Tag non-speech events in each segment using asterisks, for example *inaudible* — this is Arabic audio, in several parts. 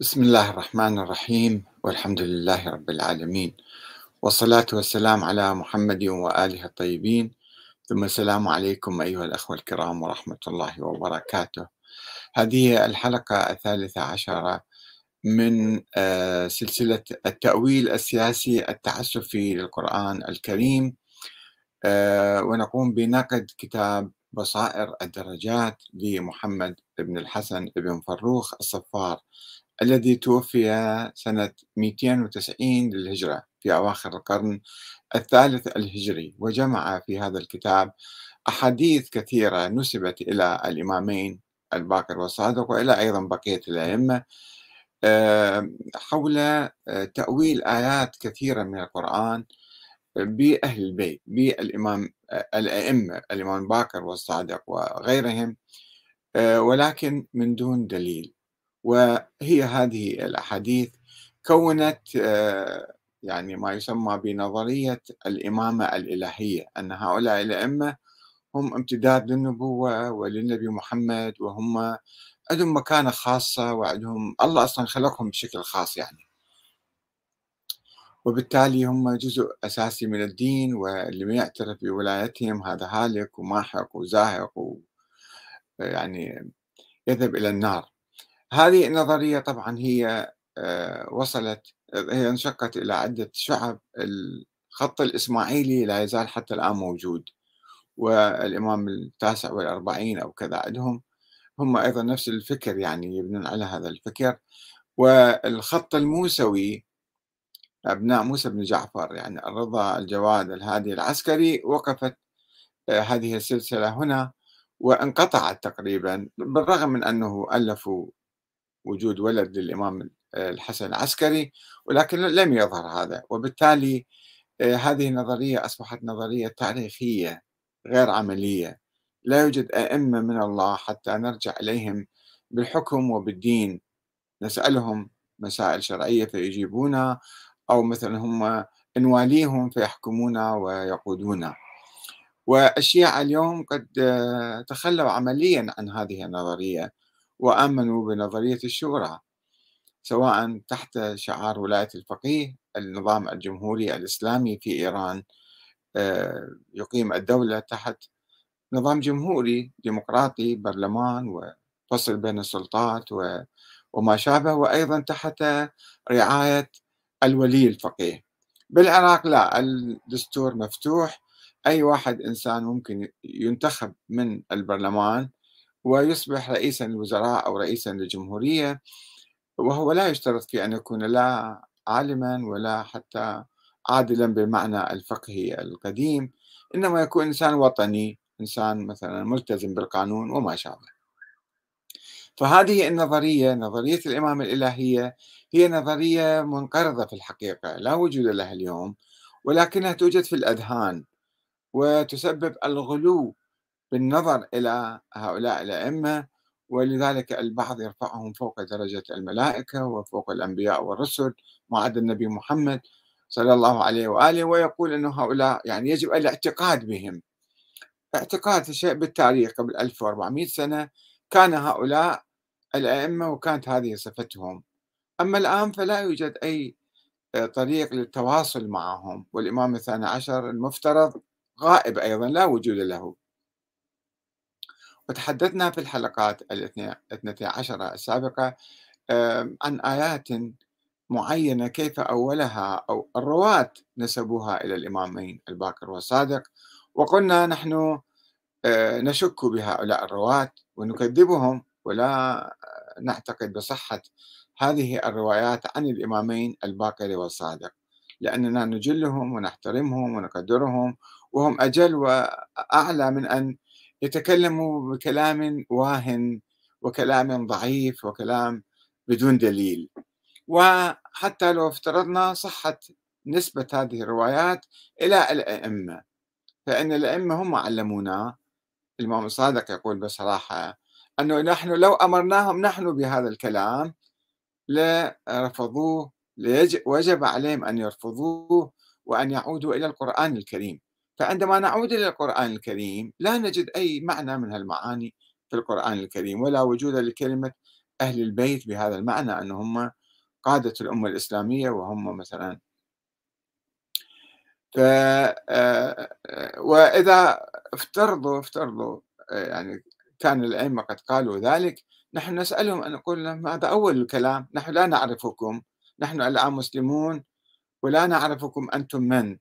بسم الله الرحمن الرحيم والحمد لله رب العالمين. والصلاة والسلام على محمد وآله الطيبين. ثم السلام عليكم أيها الأخوة الكرام ورحمة الله وبركاته. هذه الحلقة الثالثة عشرة من آه، سلسلة التأويل السياسي التعسفي للقرآن الكريم. آه، ونقوم بنقد كتاب بصائر الدرجات لمحمد بن الحسن بن فروخ الصفار الذي توفي سنة 290 للهجرة في أواخر القرن الثالث الهجري وجمع في هذا الكتاب أحاديث كثيرة نسبت إلى الإمامين الباقر والصادق وإلى أيضا بقية الأئمة آه، حول آه، تأويل آيات كثيرة من القرآن بأهل البيت بالإمام آه، الأئمة الإمام باكر والصادق وغيرهم ولكن من دون دليل. وهي هذه الأحاديث كونت آه، يعني ما يسمى بنظرية الإمامة الإلهية أن هؤلاء الأئمة هم امتداد للنبوة وللنبي محمد وهم عندهم مكانة خاصة وعندهم الله أصلا خلقهم بشكل خاص يعني. وبالتالي هم جزء أساسي من الدين واللي ما يعترف بولايتهم هذا هالك وماحق وزاهق و يعني يذهب إلى النار. هذه النظرية طبعا هي آه، وصلت هي انشقت إلى عدة شعب. الخط الإسماعيلي لا يزال حتى الآن موجود والإمام التاسع والأربعين أو كذا عندهم. هم أيضا نفس الفكر يعني يبنون على هذا الفكر. والخط الموسوي أبناء موسى بن جعفر يعني الرضا الجواد الهادي العسكري وقفت آه، هذه السلسلة هنا وانقطعت تقريبا بالرغم من أنه ألفوا وجود ولد للإمام الحسن العسكري ولكن لم يظهر هذا. وبالتالي آه، هذه النظرية أصبحت نظرية تاريخية غير عملية. لا يوجد أئمة من الله حتى نرجع إليهم بالحكم وبالدين. نسألهم مسائل شرعية فيجيبونا أو مثلا هم نواليهم فيحكمونا ويقودونا. والشيعة اليوم قد آه، تخلوا عمليا عن هذه النظرية. وآمنوا بنظرية الشورى سواء تحت شعار ولاية الفقيه النظام الجمهوري الإسلامي في إيران آه، يقيم الدولة تحت نظام جمهوري ديمقراطي برلمان وفصل بين السلطات وما شابه وأيضا تحت رعاية الولي الفقيه. بالعراق لا الدستور مفتوح أي واحد إنسان ممكن ينتخب من البرلمان ويصبح رئيسا للوزراء أو رئيسا للجمهورية وهو لا يشترط في أن يكون لا عالما ولا حتى عادلا بالمعنى الفقهي القديم إنما يكون إنسان وطني إنسان مثلا ملتزم بالقانون وما شابه. فهذه النظرية نظرية الإمامة الإلهية هي نظرية منقرضة في الحقيقة لا وجود لها اليوم ولكنها توجد في الأذهان وتسبب الغلو بالنظر إلى هؤلاء الأئمة ولذلك البعض يرفعهم فوق درجة الملائكة وفوق الأنبياء والرسل ما عدا النبي محمد صلى الله عليه وآله ويقول أن هؤلاء يعني يجب الاعتقاد بهم. اعتقاد شيء بالتاريخ قبل 1400 سنة كان هؤلاء الأئمة وكانت هذه صفتهم. أما الآن فلا يوجد أي طريق للتواصل معهم والإمام الثاني عشر المفترض غائب أيضا لا وجود له. وتحدثنا في الحلقات الاثنتي عشرة السابقة عن آيات معينة كيف أولها أو الرواة نسبوها إلى الإمامين الباكر والصادق. وقلنا نحن آه، نشك بهؤلاء الرواة ونكذبهم ولا نعتقد بصحة هذه الروايات عن الإمامين الباكر والصادق لأننا نجلهم ونحترمهم ونقدرهم وهم أجل وأعلى من أن يتكلموا بكلام واهن وكلام ضعيف وكلام بدون دليل. وحتى لو افترضنا صحة نسبة هذه الروايات إلى الأئمة فإن الأئمة هم علمونا. الإمام الصادق يقول بصراحة أنه نحن لو أمرناهم نحن بهذا الكلام لرفضوه وجب عليهم أن يرفضوه وأن يعودوا إلى القرآن الكريم. فعندما نعود إلى القرآن الكريم لا نجد أي معنى من هالمعاني في القرآن الكريم ولا وجود لكلمة أهل البيت بهذا المعنى أن هم قادة الأمة الإسلامية وهم مثلا ف آه، وإذا افترضوا افترضوا يعني كان الأئمة قد قالوا ذلك نحن نسألهم أن نقول لهم هذا أول الكلام نحن لا نعرفكم نحن الآن مسلمون ولا نعرفكم أنتم من؟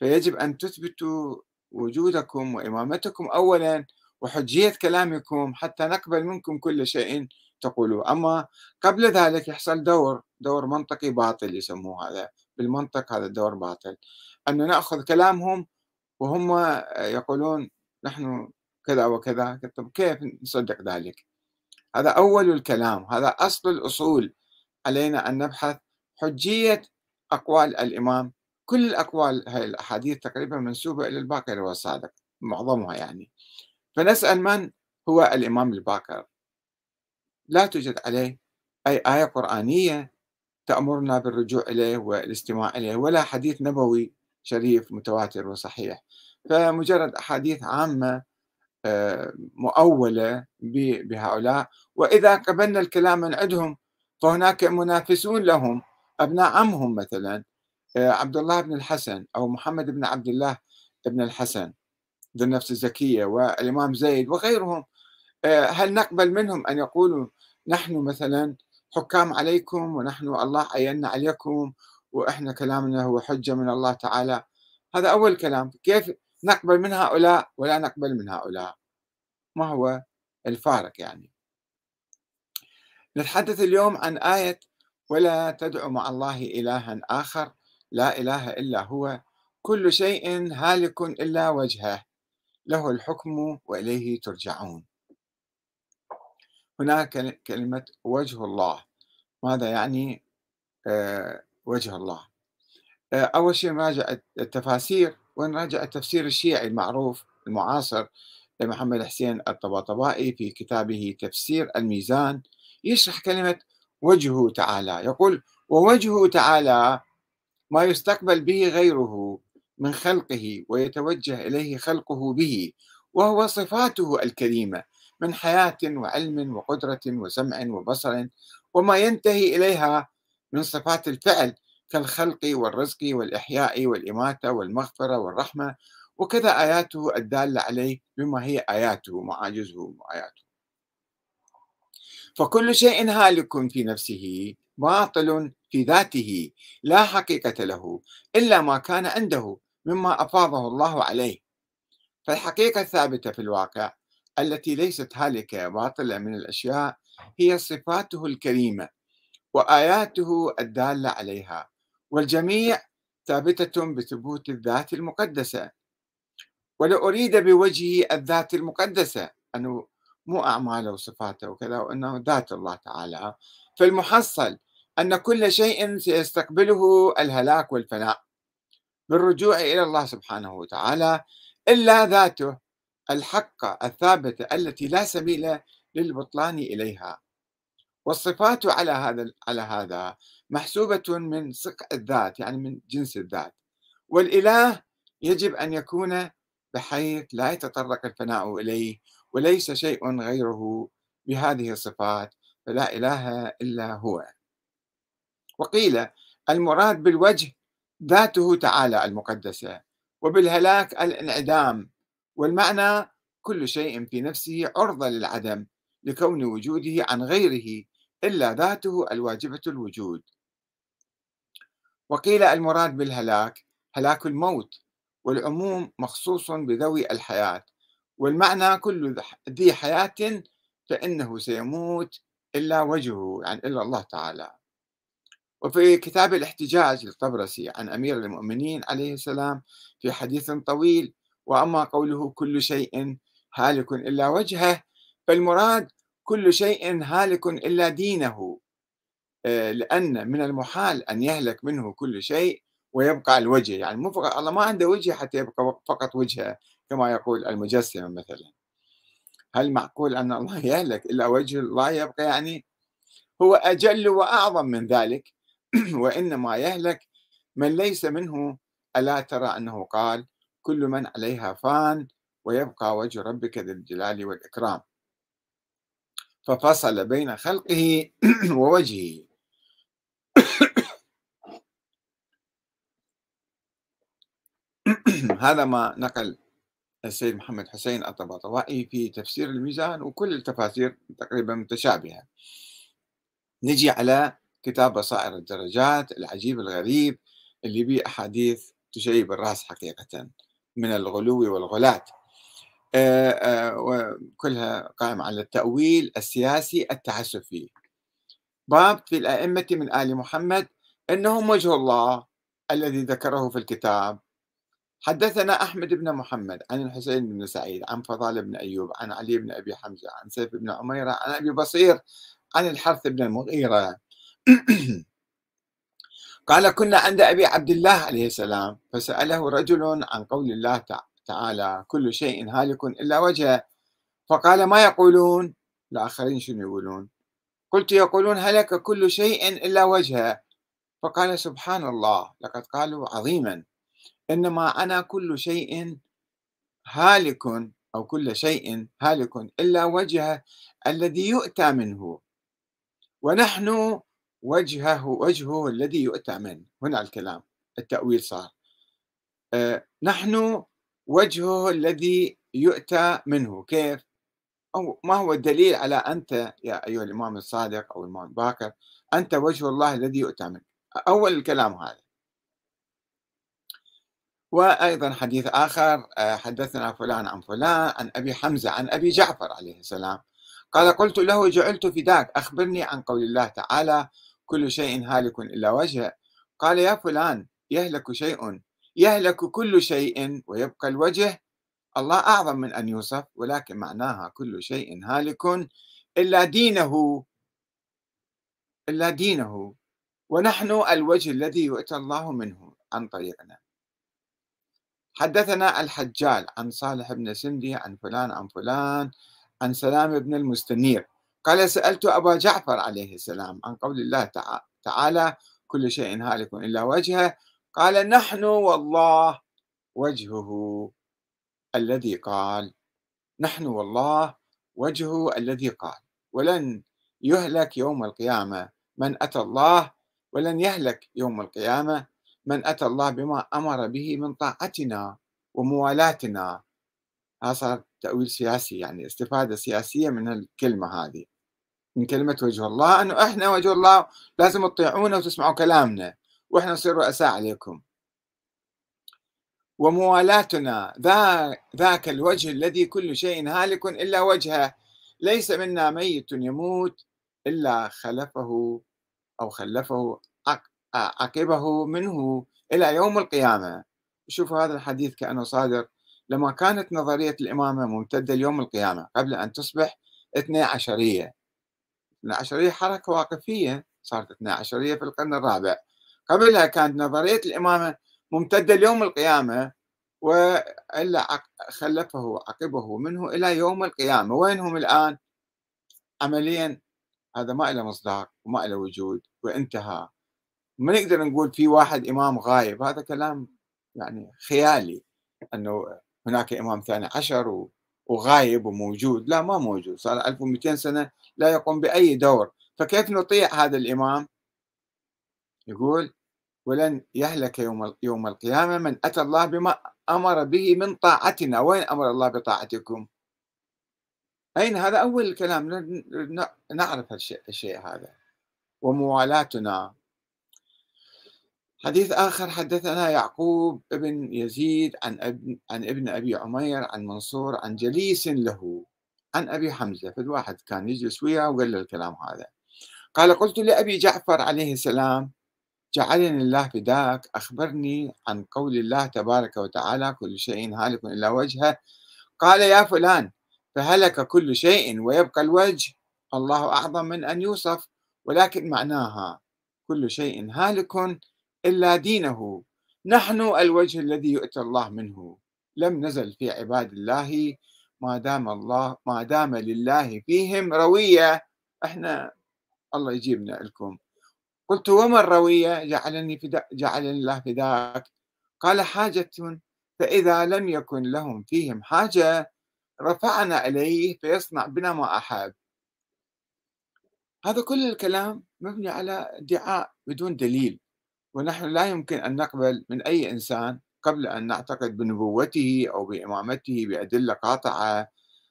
فيجب أن تثبتوا وجودكم وإمامتكم أولا وحجية كلامكم حتى نقبل منكم كل شيء تقولوه. أما قبل ذلك يحصل دور دور منطقي باطل يسموه هذا. بالمنطق هذا الدور باطل. أن نأخذ كلامهم وهم يقولون نحن كذا وكذا. طب كيف نصدق ذلك؟ هذا أول الكلام. هذا أصل الأصول علينا أن نبحث حجية أقوال الإمام كل الأقوال هاي الأحاديث تقريبا منسوبة إلى الباقر والصادق معظمها يعني. فنسأل من هو الإمام الباقر؟ لا توجد عليه أي آية قرآنية تأمرنا بالرجوع إليه والاستماع إليه ولا حديث نبوي شريف متواتر وصحيح. فمجرد أحاديث عامة آه، مؤولة بهؤلاء. وإذا قبلنا الكلام من عندهم فهناك منافسون لهم أبناء عمهم مثلا. عبد الله بن الحسن أو محمد بن عبد الله بن الحسن ذو النفس الزكية والإمام زيد وغيرهم. آه، هل نقبل منهم أن يقولوا نحن مثلا حكام عليكم ونحن الله عينا عليكم وإحنا كلامنا هو حجة من الله تعالى؟ هذا أول كلام. كيف نقبل من هؤلاء ولا نقبل من هؤلاء؟ ما هو الفارق يعني؟ نتحدث اليوم عن آية ولا تدع مع الله إلها آخر؟ لا إله إلا هو كل شيء هالك إلا وجهه له الحكم وإليه ترجعون. هناك كلمة وجه الله. ماذا يعني؟ آه، وجه الله. آه، أول شيء نراجع التفاسير ونراجع التفسير الشيعي المعروف المعاصر لمحمد حسين الطباطبائي في كتابه تفسير الميزان يشرح كلمة وجهه تعالى. يقول ووجهه تعالى ما يستقبل به غيره من خلقه ويتوجه إليه خلقه به وهو صفاته الكريمة من حياة وعلم وقدرة وسمع وبصر وما ينتهي إليها من صفات الفعل كالخلق والرزق والإحياء والإماتة والمغفرة والرحمة وكذا آياته الدالة عليه بما هي آياته معاجزه وآياته فكل شيء هالك في نفسه. باطل في ذاته لا حقيقة له إلا ما كان عنده مما أفاضه الله عليه. فالحقيقة الثابتة في الواقع التي ليست هالكة باطلة من الأشياء هي صفاته الكريمة وآياته الدالة عليها. والجميع ثابتة بثبوت الذات المقدسة. ولو أريد بوجهه الذات المقدسة أنه مو أعماله وصفاته وكذا وأنه ذات الله تعالى فالمحصل أن كل شيء سيستقبله الهلاك والفناء بالرجوع إلى الله سبحانه وتعالى إلا ذاته الحقة الثابتة التي لا سبيل للبطلان إليها. والصفات على هذا على هذا محسوبة من صقع الذات يعني من جنس الذات. والإله يجب أن يكون بحيث لا يتطرق الفناء إليه وليس شيء غيره بهذه الصفات فلا إله إلا هو. وقيل المراد بالوجه ذاته تعالى المقدسة وبالهلاك الانعدام والمعنى كل شيء في نفسه عرضة للعدم لكون وجوده عن غيره إلا ذاته الواجبة الوجود. وقيل المراد بالهلاك هلاك الموت والعموم مخصوص بذوي الحياة والمعنى كل ذي حياة فإنه سيموت إلا وجهه يعني إلا الله تعالى. وفي كتاب الاحتجاج للطبرسي عن أمير المؤمنين عليه السلام في حديث طويل وأما قوله كل شيء هالك إلا وجهه فالمراد كل شيء هالك إلا دينه آه، لأن من المحال أن يهلك منه كل شيء ويبقى الوجه يعني مو فقط الله ما عنده وجه حتى يبقى فقط وجهه كما يقول المجسمة مثلا. هل معقول أن الله يهلك إلا وجه الله يبقى يعني؟ هو أجل وأعظم من ذلك *clears throat* وإنما يهلك من ليس منه. ألا ترى أنه قال كل من عليها فان ويبقى وجه ربك ذي الجلال والإكرام. ففصل بين خلقه *clears throat* ووجهه. *clears throat* هذا ما نقل السيد محمد حسين الطباطبائي في تفسير الميزان وكل التفاسير تقريبا متشابهة. نجي على كتاب بصائر الدرجات العجيب الغريب اللي به أحاديث تشيب الرأس حقيقة من الغلو والغلاة. وكلها قائمة على التأويل السياسي التعسفي. باب في الأئمة من آل محمد أنهم وجه الله الذي ذكره في الكتاب. حدثنا أحمد بن محمد عن الحسين بن سعيد عن فضال بن أيوب عن علي بن أبي حمزة عن سيف بن عميرة عن أبي بصير عن الحرث بن المغيرة. *clears throat* قال كنا عند أبي عبد الله عليه السلام فسأله رجل عن قول الله تعالى كل شيء هالك إلا وجهه فقال ما يقولون؟ الآخرين شنو يقولون؟ قلت يقولون هلك كل شيء إلا وجهه فقال سبحان الله لقد قالوا عظيما إنما أنا كل شيء هالك أو كل شيء هالك إلا وجهه الذي يؤتى منه ونحن وجهه وجهه الذي يؤتى منه. هنا الكلام التأويل صار. أه نحن وجهه الذي يؤتى منه. كيف؟ أو ما هو الدليل على أنت يا أيها الإمام الصادق أو الإمام باكر أنت وجه الله الذي يؤتى منه. أول الكلام هذا. وأيضا حديث آخر آه، حدثنا فلان عن فلان عن أبي حمزة عن أبي جعفر عليه السلام. قال قلت له جعلت فداك أخبرني عن قول الله تعالى كل شيء هالك إلا وجهه. قال يا فلان يهلك شيء. يهلك كل شيء ويبقى الوجه. الله أعظم من أن يوصف ولكن معناها كل شيء هالك إلا دينه. إلا دينه. ونحن الوجه الذي يؤتى الله منه عن طريقنا. حدثنا الحجال عن صالح بن سندي عن فلان عن فلان عن سلام بن المستنير. قال سألت أبا جعفر عليه السلام عن قول الله تعالى كل شيء هالك إلا وجهه. قال نحن والله وجهه الذي قال. نحن والله وجهه الذي قال. ولن يهلك يوم القيامة من أتى الله ولن يهلك يوم القيامة من أتى الله بما أمر به من طاعتنا وموالاتنا هذا صار تأويل سياسي يعني استفادة سياسية من الكلمة هذه. من كلمة وجه الله أنه إحنا وجه الله لازم تطيعونا وتسمعوا كلامنا وإحنا نصير رؤساء عليكم. وموالاتنا ذا ذاك الوجه الذي كل شيء هالك إلا وجهه. ليس منا ميت يموت إلا خلفه أو خلفه عقبه منه إلى يوم القيامة. شوفوا هذا الحديث كأنه صادر لما كانت نظرية الإمامة ممتدة ليوم القيامة قبل أن تصبح اثني عشرية. اثني عشرية حركة واقفية صارت اثني عشرية في القرن الرابع. قبلها كانت نظرية الإمامة ممتدة ليوم القيامة وإلا خلفه عقبه منه إلى يوم القيامة. وينهم الآن؟ عمليا هذا ما له مصداق وما له وجود وانتهى. ما نقدر نقول في واحد إمام غايب هذا كلام يعني خيالي أنه هناك إمام ثاني عشر وغايب وموجود. لا ما موجود. صار 1200 سنة لا يقوم بأي دور. فكيف نطيع هذا الإمام؟ يقول ولن يهلك يوم يوم القيامة من أتى الله بما أمر به من طاعتنا. وين أمر الله بطاعتكم؟ أين هذا؟ أول الكلام. نعرف الشيء, هذا. وموالاتنا. حديث آخر حدثنا يعقوب ابن يزيد عن ابن, عن ابن أبي عمير عن منصور عن جليس له عن أبي حمزة فالواحد كان يجلس وياه وقال له الكلام هذا. قال قلت لأبي جعفر عليه السلام جعلني الله فداك أخبرني عن قول الله تبارك وتعالى كل شيء هالك إلا وجهه. قال يا فلان فهلك كل شيء ويبقى الوجه الله أعظم من أن يوصف ولكن معناها كل شيء هالك إلا دينه. نحن الوجه الذي يؤتى الله منه. لم نزل في عباد الله. ما دام الله ما دام لله فيهم روية. إحنا الله يجيبنا لكم. قلت وما الروية؟ جعلني فدا جعلني الله فداك. قال حاجة. فإذا لم يكن لهم فيهم حاجة رفعنا إليه فيصنع بنا ما أحب هذا كل الكلام مبني على ادعاء بدون دليل. ونحن لا يمكن أن نقبل من أي إنسان قبل أن نعتقد بنبوته أو بإمامته بأدلة قاطعة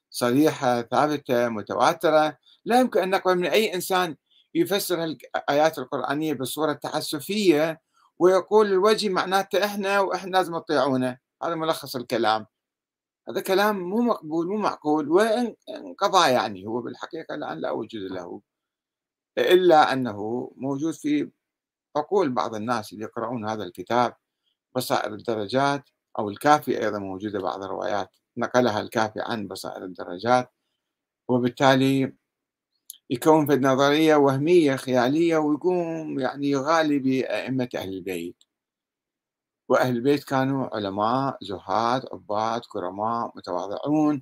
صريحة ثابتة متواترة. لا يمكن أن نقبل من أي إنسان يفسر الآيات القرآنية بصورة تعسفية ويقول الوجه معناته إحنا وإحنا لازم نطيعونه. هذا ملخص الكلام. هذا كلام مو مقبول مو معقول وانقضى يعني. هو بالحقيقة الآن لا وجود له. إلا أنه موجود في عقول بعض الناس اللي يقرؤون هذا الكتاب بصائر الدرجات أو الكافي أيضا موجودة بعض الروايات نقلها الكافي عن بصائر الدرجات وبالتالي يكون في نظرية وهمية خيالية ويقوم يعني يغالي بأئمة أهل البيت. وأهل البيت كانوا علماء زهاد عباد كرماء متواضعون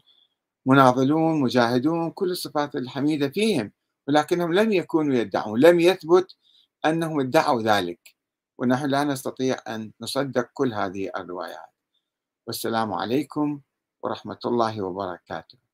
مناضلون مجاهدون كل الصفات الحميدة فيهم ولكنهم لم يكونوا يدعون لم يثبت أنهم ادعوا ذلك ونحن لا نستطيع أن نصدق كل هذه الروايات. والسلام عليكم ورحمة الله وبركاته.